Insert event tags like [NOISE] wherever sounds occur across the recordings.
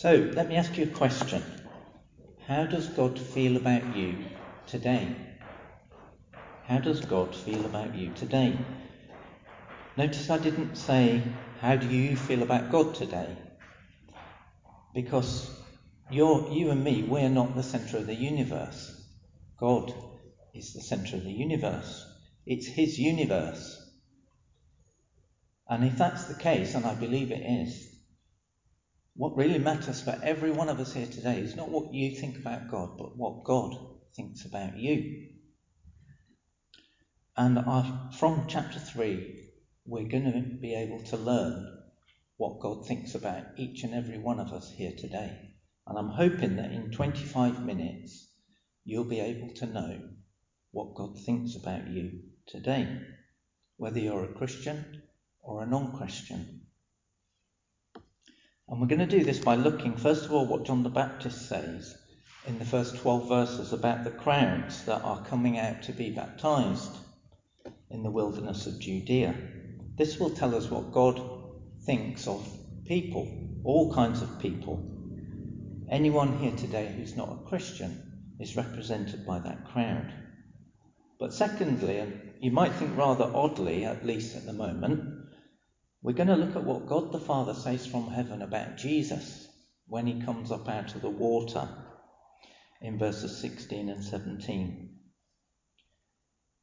So let me ask you a question. How does God feel about you today? How does God feel about you today? Notice I didn't say, How do you feel about God today? Because you're, you and me, we're not the centre of the universe. God is the centre of the universe. It's His universe. And if that's the case, and I believe it is, what really matters for every one of us here today is not what you think about God, but what God thinks about you. And from chapter 3, we're going to be able to learn what God thinks about each and every one of us here today. And I'm hoping that in 25 minutes, you'll be able to know what God thinks about you today, whether you're a Christian or a non Christian. And we're going to do this by looking, first of all, what John the Baptist says in the first 12 verses about the crowds that are coming out to be baptized in the wilderness of Judea. This will tell us what God thinks of people, all kinds of people. Anyone here today who's not a Christian is represented by that crowd. But secondly, and you might think rather oddly, at least at the moment, we're going to look at what God the Father says from heaven about Jesus when he comes up out of the water in verses 16 and 17.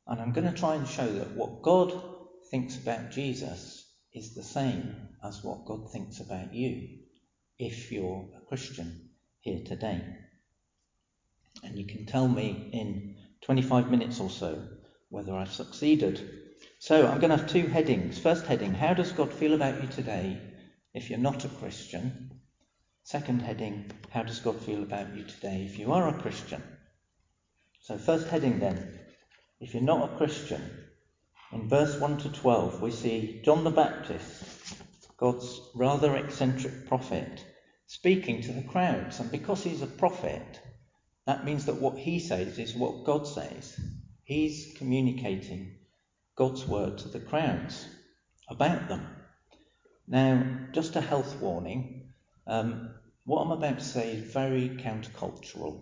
And I'm going to try and show that what God thinks about Jesus is the same as what God thinks about you if you're a Christian here today. And you can tell me in 25 minutes or so whether I've succeeded. So I'm going to have two headings. First heading, how does God feel about you today if you're not a Christian? Second heading, how does God feel about you today if you are a Christian? So, first heading then, if you're not a Christian, in verse 1 to 12, we see John the Baptist, God's rather eccentric prophet, speaking to the crowds. And because he's a prophet, that means that what he says is what God says. He's communicating God's word to the crowds about them. Now, just a health warning um, what I'm about to say is very countercultural.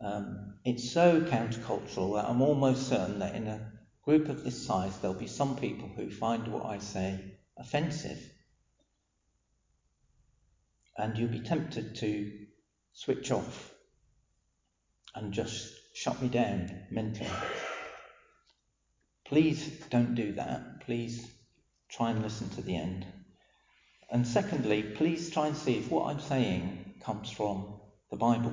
Um, it's so countercultural that I'm almost certain that in a group of this size, there'll be some people who find what I say offensive. And you'll be tempted to switch off and just shut me down mentally. Please don't do that. Please try and listen to the end. And secondly, please try and see if what I'm saying comes from the Bible.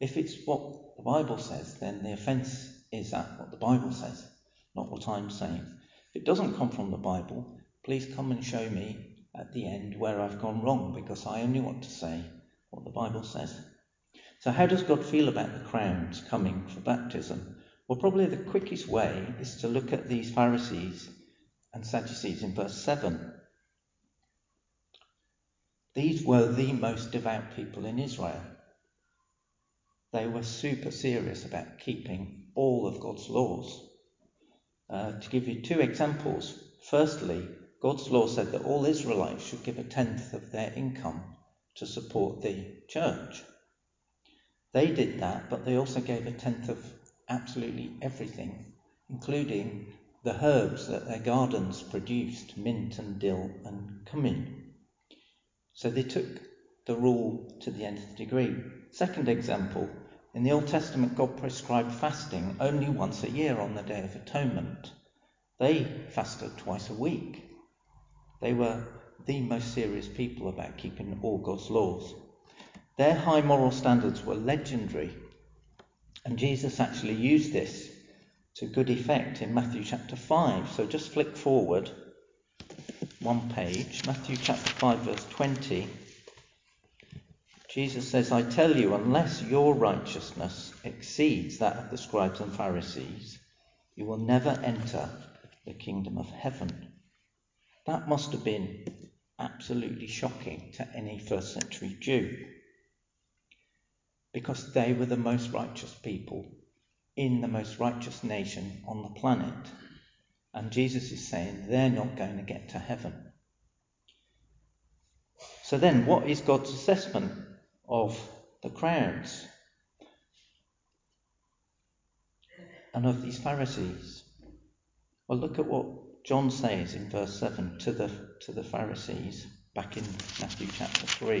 If it's what the Bible says, then the offence is at what the Bible says, not what I'm saying. If it doesn't come from the Bible, please come and show me at the end where I've gone wrong, because I only want to say what the Bible says. So, how does God feel about the crowds coming for baptism? Well, probably the quickest way is to look at these Pharisees and Sadducees in verse 7. These were the most devout people in Israel. They were super serious about keeping all of God's laws. Uh, to give you two examples, firstly, God's law said that all Israelites should give a tenth of their income to support the church. They did that, but they also gave a tenth of absolutely everything, including the herbs that their gardens produced mint and dill and cumin. So they took the rule to the nth degree. Second example, in the Old Testament, God prescribed fasting only once a year on the Day of Atonement. They fasted twice a week. They were the most serious people about keeping all God's laws. Their high moral standards were legendary, and Jesus actually used this to good effect in Matthew chapter 5. So just flick forward one page, Matthew chapter 5, verse 20. Jesus says, I tell you, unless your righteousness exceeds that of the scribes and Pharisees, you will never enter the kingdom of heaven. That must have been absolutely shocking to any first century Jew because they were the most righteous people in the most righteous nation on the planet. And Jesus is saying they're not going to get to heaven. So then, what is God's assessment of the crowds and of these Pharisees? Well, look at what John says in verse 7 to the, to the Pharisees back in Matthew chapter 3.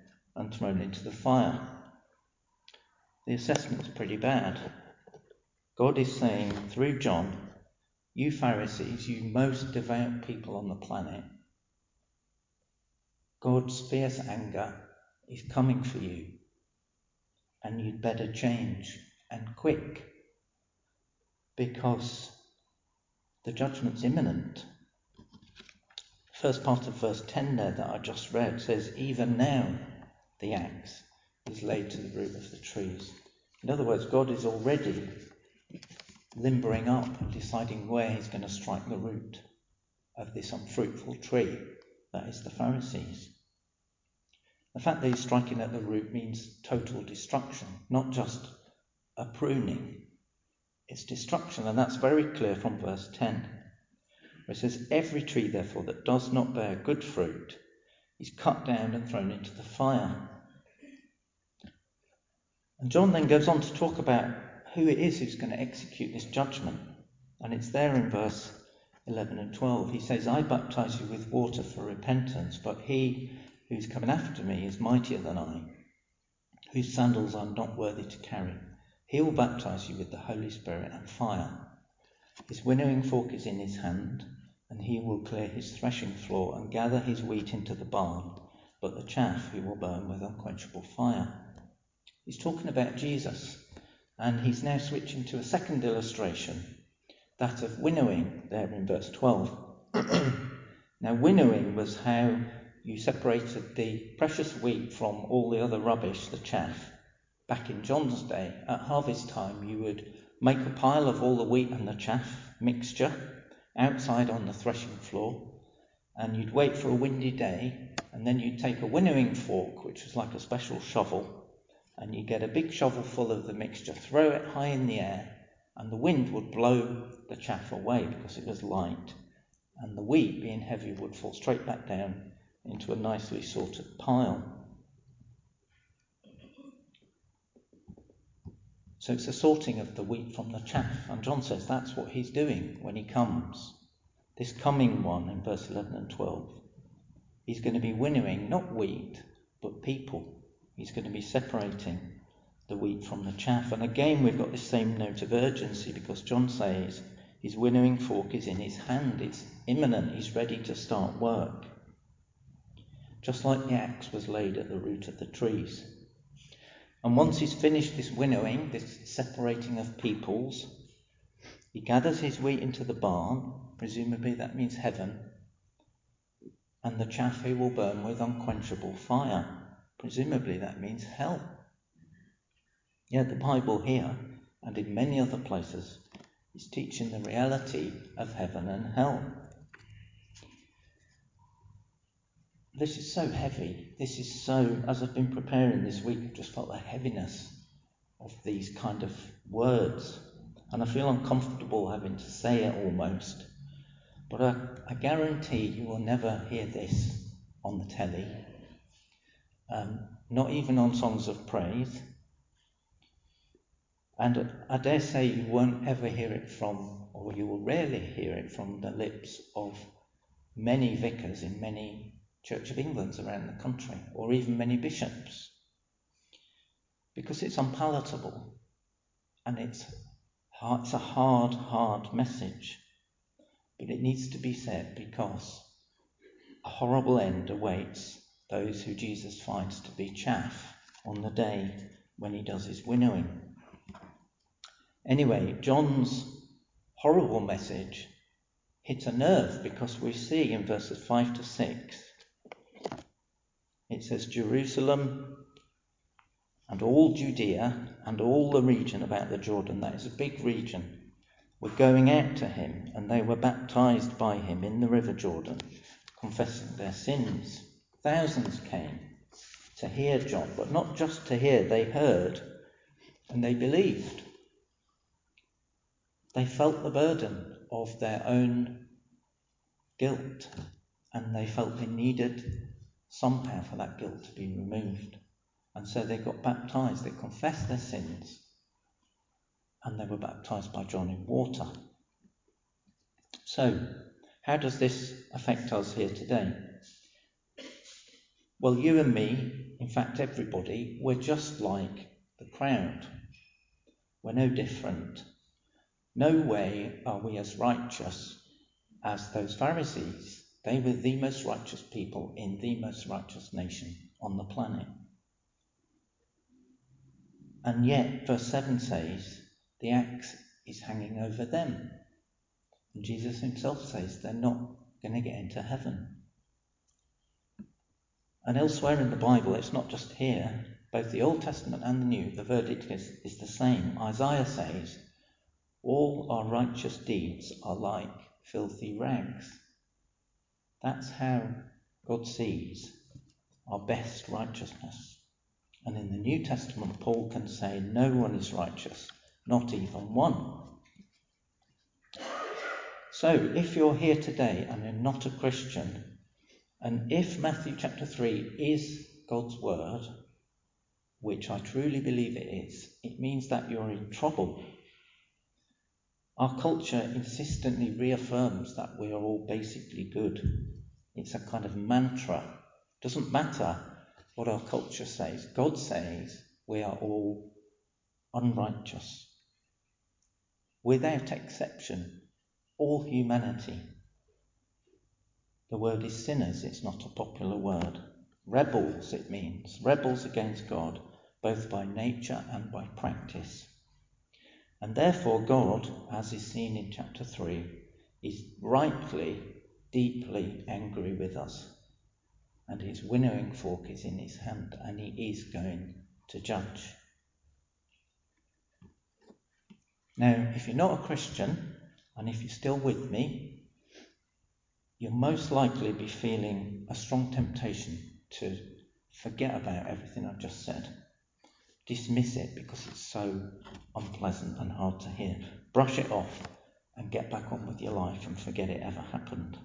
and thrown into the fire. The assessment's pretty bad. God is saying through John, You Pharisees, you most devout people on the planet, God's fierce anger is coming for you, and you'd better change and quick because the judgment's imminent. First part of verse 10 there that I just read says, Even now the axe is laid to the root of the trees. In other words, God is already limbering up and deciding where he's going to strike the root of this unfruitful tree that is the Pharisees. The fact that he's striking at the root means total destruction, not just a pruning. It's destruction, and that's very clear from verse 10, where it says, Every tree, therefore, that does not bear good fruit is cut down and thrown into the fire. And John then goes on to talk about who it is who's going to execute this judgment. And it's there in verse 11 and 12. He says, I baptize you with water for repentance, but he who's coming after me is mightier than I, whose sandals I'm not worthy to carry. He will baptize you with the Holy Spirit and fire. His winnowing fork is in his hand, and he will clear his threshing floor and gather his wheat into the barn, but the chaff he will burn with unquenchable fire. He's talking about Jesus, and he's now switching to a second illustration, that of winnowing, there in verse 12. [CLEARS THROAT] now, winnowing was how you separated the precious wheat from all the other rubbish, the chaff. Back in John's day, at harvest time, you would make a pile of all the wheat and the chaff mixture outside on the threshing floor, and you'd wait for a windy day, and then you'd take a winnowing fork, which was like a special shovel, and you'd get a big shovel full of the mixture, throw it high in the air, and the wind would blow the chaff away because it was light, and the wheat, being heavy, would fall straight back down into a nicely sorted pile. So it's a sorting of the wheat from the chaff. And John says that's what he's doing when he comes. This coming one in verse 11 and 12. He's going to be winnowing not wheat, but people. He's going to be separating the wheat from the chaff. And again, we've got this same note of urgency because John says his winnowing fork is in his hand. It's imminent. He's ready to start work. Just like the axe was laid at the root of the trees. And once he's finished this winnowing, this separating of peoples, he gathers his wheat into the barn, presumably that means heaven, and the chaff he will burn with unquenchable fire. Presumably that means hell. Yet the Bible here, and in many other places, is teaching the reality of heaven and hell. This is so heavy. This is so, as I've been preparing this week, I've just felt the heaviness of these kind of words. And I feel uncomfortable having to say it almost. But I, I guarantee you will never hear this on the telly, um, not even on songs of praise. And I dare say you won't ever hear it from, or you will rarely hear it from the lips of many vicars in many Church of Englands around the country, or even many bishops, because it's unpalatable and it's, it's a hard, hard message. But it needs to be said because a horrible end awaits those who Jesus finds to be chaff on the day when he does his winnowing. Anyway, John's horrible message hits a nerve because we see in verses 5 to 6 it says Jerusalem and all Judea and all the region about the Jordan, that is a big region, were going out to him and they were baptized by him in the river Jordan, confessing their sins. Thousands came to hear John, but not just to hear, they heard and they believed. They felt the burden of their own guilt and they felt they needed somehow for that guilt to be removed. And so they got baptized, they confessed their sins, and they were baptized by John in water. So, how does this affect us here today? Well, you and me, in fact, everybody, we're just like the crowd. We're no different. No way are we as righteous as those Pharisees. They were the most righteous people in the most righteous nation on the planet. And yet, verse 7 says, the axe is hanging over them. And Jesus himself says they're not going to get into heaven. And elsewhere in the Bible, it's not just here, both the Old Testament and the New, the verdict is, is the same. Isaiah says, All our righteous deeds are like filthy rags. That's how God sees our best righteousness. And in the New Testament, Paul can say, No one is righteous, not even one. So, if you're here today and you're not a Christian, and if Matthew chapter 3 is God's word, which I truly believe it is, it means that you're in trouble. Our culture insistently reaffirms that we are all basically good. It's a kind of mantra. It doesn't matter what our culture says. God says we are all unrighteous. Without exception, all humanity. The word is sinners, it's not a popular word. Rebels, it means. Rebels against God, both by nature and by practice. And therefore, God, as is seen in chapter 3, is rightly, deeply angry with us. And his winnowing fork is in his hand, and he is going to judge. Now, if you're not a Christian, and if you're still with me, you'll most likely be feeling a strong temptation to forget about everything I've just said. Dismiss it because it's so unpleasant and hard to hear. Brush it off and get back on with your life and forget it ever happened.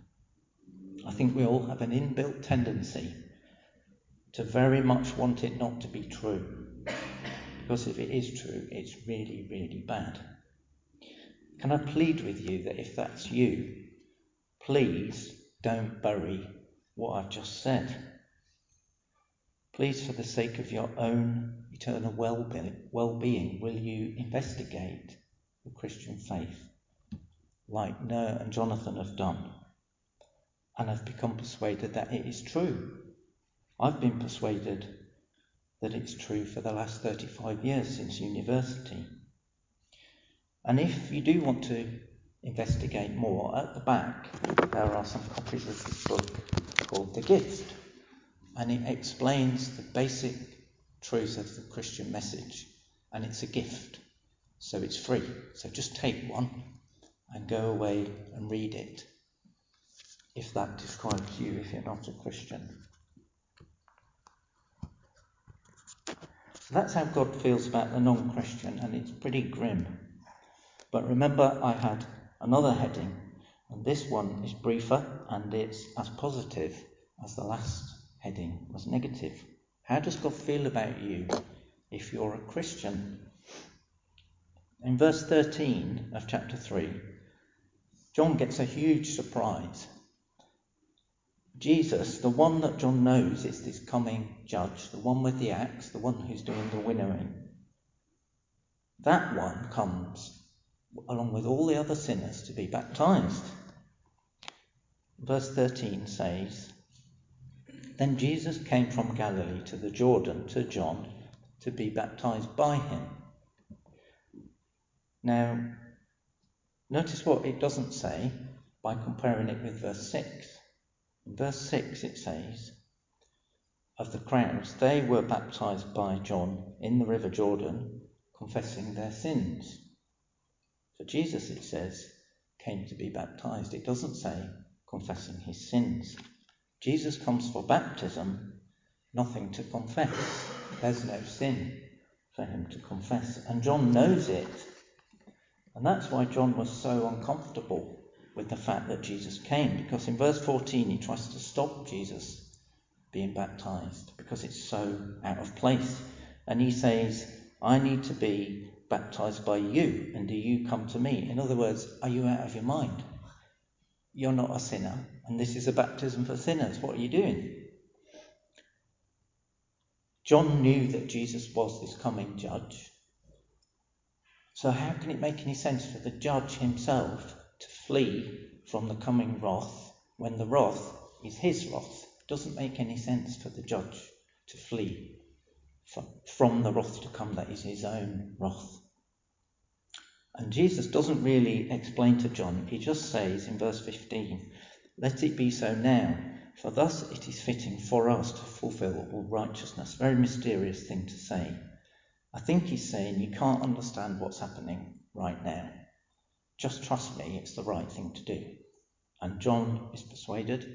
I think we all have an inbuilt tendency to very much want it not to be true. Because if it is true, it's really, really bad. Can I plead with you that if that's you, please don't bury what I've just said. Please, for the sake of your own eternal well being, will you investigate the Christian faith like Noah and Jonathan have done and have become persuaded that it is true? I've been persuaded that it's true for the last 35 years since university. And if you do want to investigate more, at the back there are some copies of this book called The Gift, and it explains the basic truth of the Christian message, and it's a gift, so it's free. So just take one and go away and read it, if that describes you if you're not a Christian. So that's how God feels about the non Christian, and it's pretty grim. But remember, I had another heading, and this one is briefer and it's as positive as the last heading was negative. How does God feel about you if you're a Christian? In verse 13 of chapter 3, John gets a huge surprise. Jesus, the one that John knows is this coming judge, the one with the axe, the one who's doing the winnowing, that one comes along with all the other sinners, to be baptized. Verse 13 says, Then Jesus came from Galilee to the Jordan to John to be baptized by him. Now, notice what it doesn't say by comparing it with verse 6. In verse 6 it says, of the crowds, they were baptized by John in the River Jordan, confessing their sins. For Jesus, it says, came to be baptized. It doesn't say confessing his sins. Jesus comes for baptism, nothing to confess. There's no sin for him to confess. And John knows it. And that's why John was so uncomfortable with the fact that Jesus came, because in verse 14 he tries to stop Jesus being baptized because it's so out of place. And he says, I need to be baptized by you, and do you come to me? In other words, are you out of your mind? You're not a sinner, and this is a baptism for sinners. What are you doing? John knew that Jesus was this coming judge. So, how can it make any sense for the judge himself to flee from the coming wrath when the wrath is his wrath? It doesn't make any sense for the judge to flee from the wrath to come that is his own wrath. And Jesus doesn't really explain to John, he just says in verse 15, Let it be so now, for thus it is fitting for us to fulfill all righteousness. Very mysterious thing to say. I think he's saying you can't understand what's happening right now. Just trust me, it's the right thing to do. And John is persuaded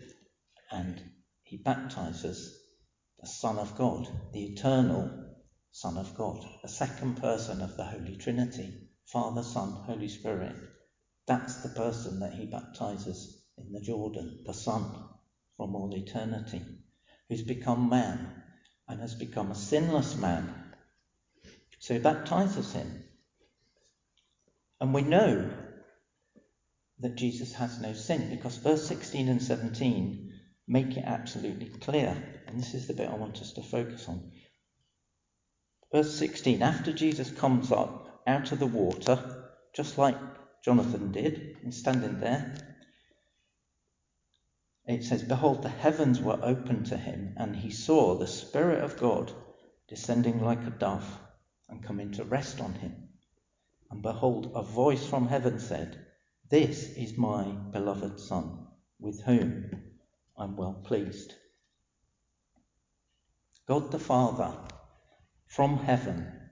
and he baptizes the Son of God, the eternal Son of God, the second person of the Holy Trinity, Father, Son, Holy Spirit. That's the person that he baptizes in the Jordan, the Son from all eternity, who's become man and has become a sinless man. So he baptizes him. And we know that Jesus has no sin because verse 16 and 17 make it absolutely clear. And this is the bit I want us to focus on. Verse 16 After Jesus comes up out of the water, just like Jonathan did, he's standing there, it says, Behold, the heavens were opened to him, and he saw the Spirit of God descending like a dove and coming to rest on him. And behold, a voice from heaven said, This is my beloved Son, with whom I'm well pleased. God the Father from heaven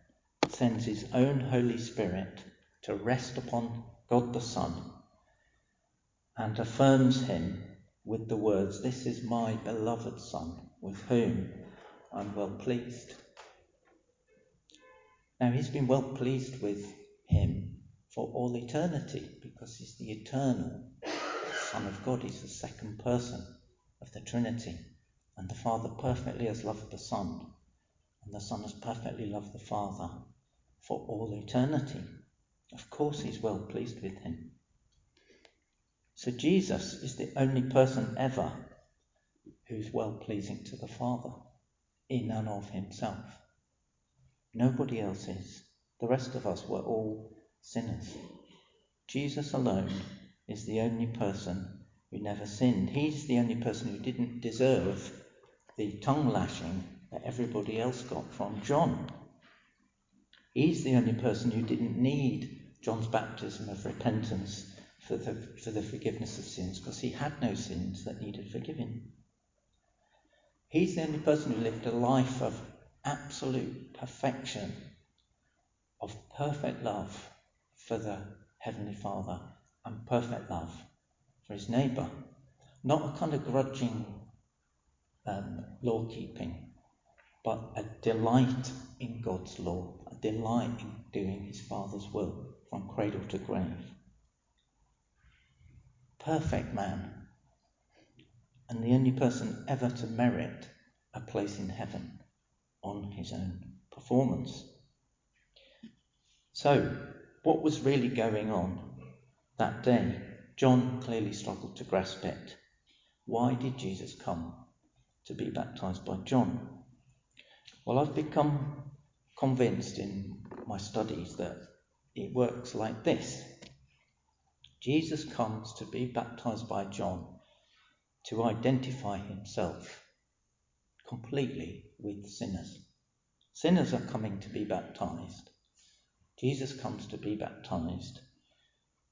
sends his own Holy Spirit to rest upon God the Son and affirms him with the words, This is my beloved Son, with whom I'm well pleased. Now, he's been well pleased with him for all eternity because he's the eternal Son of God. He's the second person of the Trinity. And the Father perfectly has loved the Son, and the Son has perfectly loved the Father for all eternity. Of course, he's well pleased with him. So Jesus is the only person ever who's well pleasing to the Father in and of himself. Nobody else is. The rest of us were all sinners. Jesus alone is the only person who never sinned. He's the only person who didn't deserve the tongue lashing that everybody else got from John. He's the only person who didn't need John's baptism of repentance for the, for the forgiveness of sins because he had no sins that needed forgiving. He's the only person who lived a life of absolute perfection, of perfect love for the Heavenly Father and perfect love for his neighbour. Not a kind of grudging um, law keeping, but a delight in God's law, a delight in doing his Father's will from cradle to grave perfect man, and the only person ever to merit a place in heaven on his own performance. So, what was really going on that day? John clearly struggled to grasp it. Why did Jesus come to be baptized by John? Well, I've become convinced in my studies that it works like this Jesus comes to be baptized by John to identify himself completely with sinners. Sinners are coming to be baptized. Jesus comes to be baptized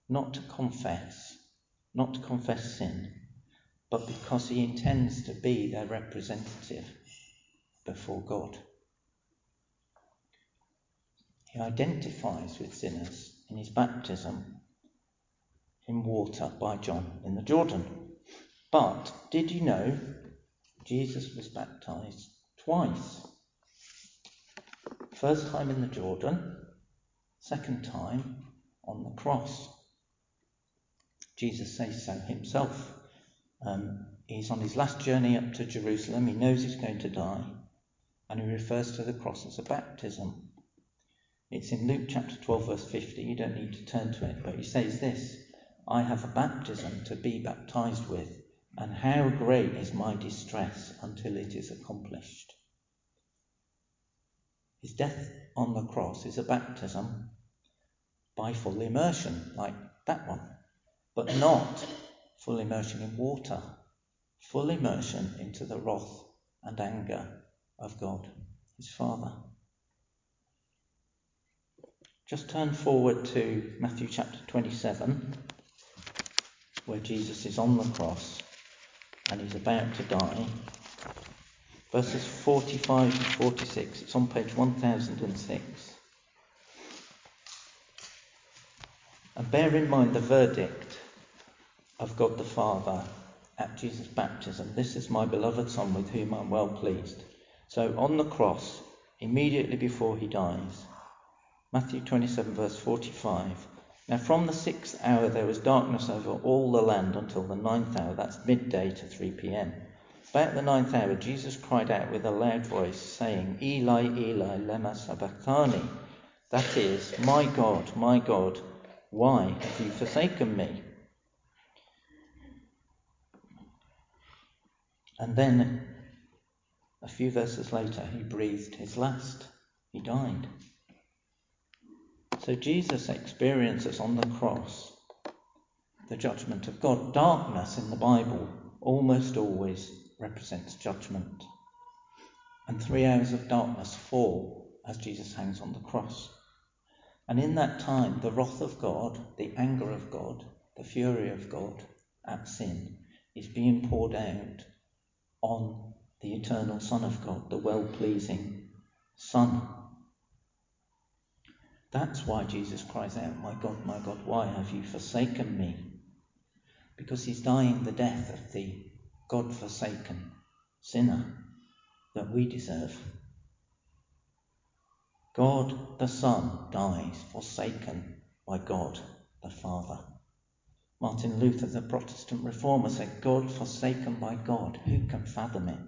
not to confess, not to confess sin, but because he intends to be their representative before God. He identifies with sinners in his baptism in water by John in the Jordan. But did you know Jesus was baptized twice? First time in the Jordan, second time on the cross. Jesus says so himself. Um, he's on his last journey up to Jerusalem. He knows he's going to die. And he refers to the cross as a baptism. It's in Luke chapter 12, verse 50. You don't need to turn to it, but he says this I have a baptism to be baptized with, and how great is my distress until it is accomplished. His death on the cross is a baptism by full immersion, like that one, but not full immersion in water, full immersion into the wrath and anger of God, his Father. Just turn forward to Matthew chapter 27, where Jesus is on the cross and he's about to die. Verses 45 to 46. It's on page 1006. And bear in mind the verdict of God the Father at Jesus' baptism. This is my beloved Son with whom I'm well pleased. So on the cross, immediately before he dies, Matthew 27, verse 45. Now from the sixth hour there was darkness over all the land until the ninth hour, that's midday to 3 p.m. About the ninth hour, Jesus cried out with a loud voice, saying, Eli, Eli, lema sabachthani. That is, My God, my God, why have you forsaken me? And then, a few verses later, he breathed his last. He died. So Jesus experiences on the cross the judgment of God. Darkness in the Bible almost always represents judgment. And three hours of darkness fall as Jesus hangs on the cross. And in that time, the wrath of God, the anger of God, the fury of God at sin is being poured out on the eternal Son of God, the well pleasing Son that's why Jesus cries out, My God, my God, why have you forsaken me? Because he's dying the death of the God forsaken sinner that we deserve. God the Son dies forsaken by God the Father. Martin Luther, the Protestant reformer, said, God forsaken by God, who can fathom it?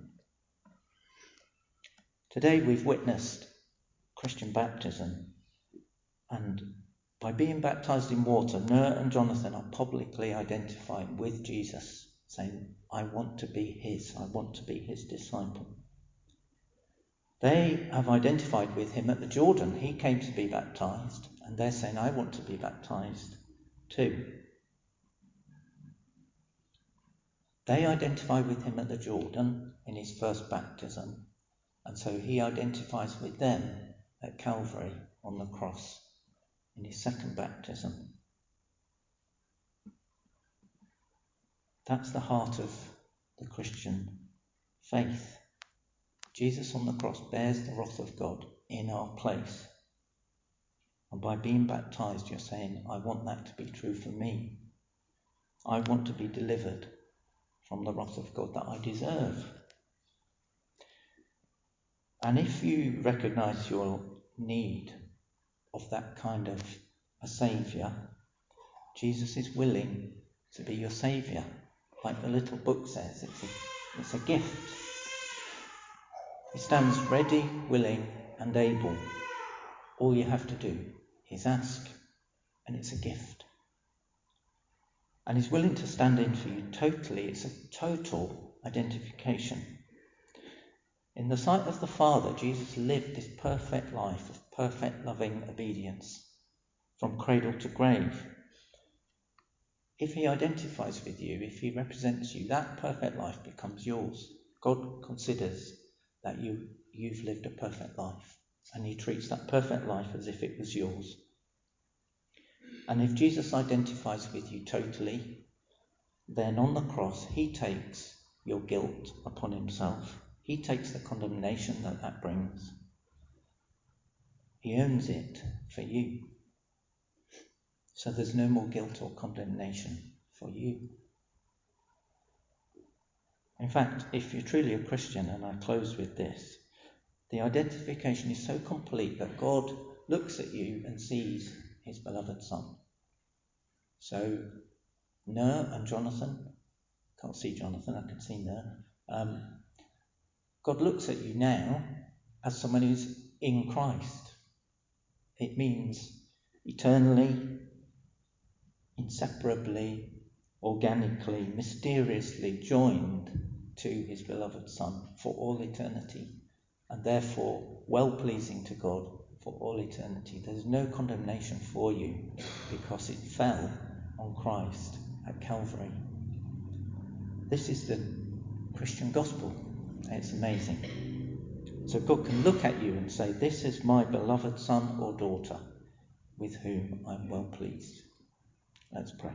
Today we've witnessed Christian baptism and by being baptized in water, Ner and Jonathan are publicly identifying with Jesus, saying, I want to be his, I want to be his disciple. They have identified with him at the Jordan. He came to be baptized, and they're saying, I want to be baptized too. They identify with him at the Jordan in his first baptism, and so he identifies with them at Calvary on the cross in his second baptism. That's the heart of the Christian faith. Jesus on the cross bears the wrath of God in our place. And by being baptized, you're saying, I want that to be true for me. I want to be delivered from the wrath of God that I deserve. And if you recognize your need of that kind of a saviour, Jesus is willing to be your saviour. Like the little book says, it's a, it's a gift. He stands ready, willing, and able. All you have to do is ask, and it's a gift. And he's willing to stand in for you totally. It's a total identification. In the sight of the Father, Jesus lived this perfect life of perfect loving obedience from cradle to grave. If he identifies with you, if he represents you, that perfect life becomes yours. God considers that you, you've lived a perfect life, and he treats that perfect life as if it was yours. And if Jesus identifies with you totally, then on the cross he takes your guilt upon himself He takes the condemnation that that brings. He owns it for you. So there's no more guilt or condemnation for you. In fact, if you're truly a Christian, and I close with this, the identification is so complete that God looks at you and sees his beloved Son. So, Ner and Jonathan, can't see Jonathan, I can see Ner. Um, God looks at you now as someone who's in Christ. It means eternally, inseparably, organically, mysteriously joined to his beloved Son for all eternity, and therefore well pleasing to God for all eternity. There's no condemnation for you because it fell on Christ at Calvary. This is the Christian gospel. It's amazing. So God can look at you and say, This is my beloved son or daughter with whom I'm well pleased. Let's pray.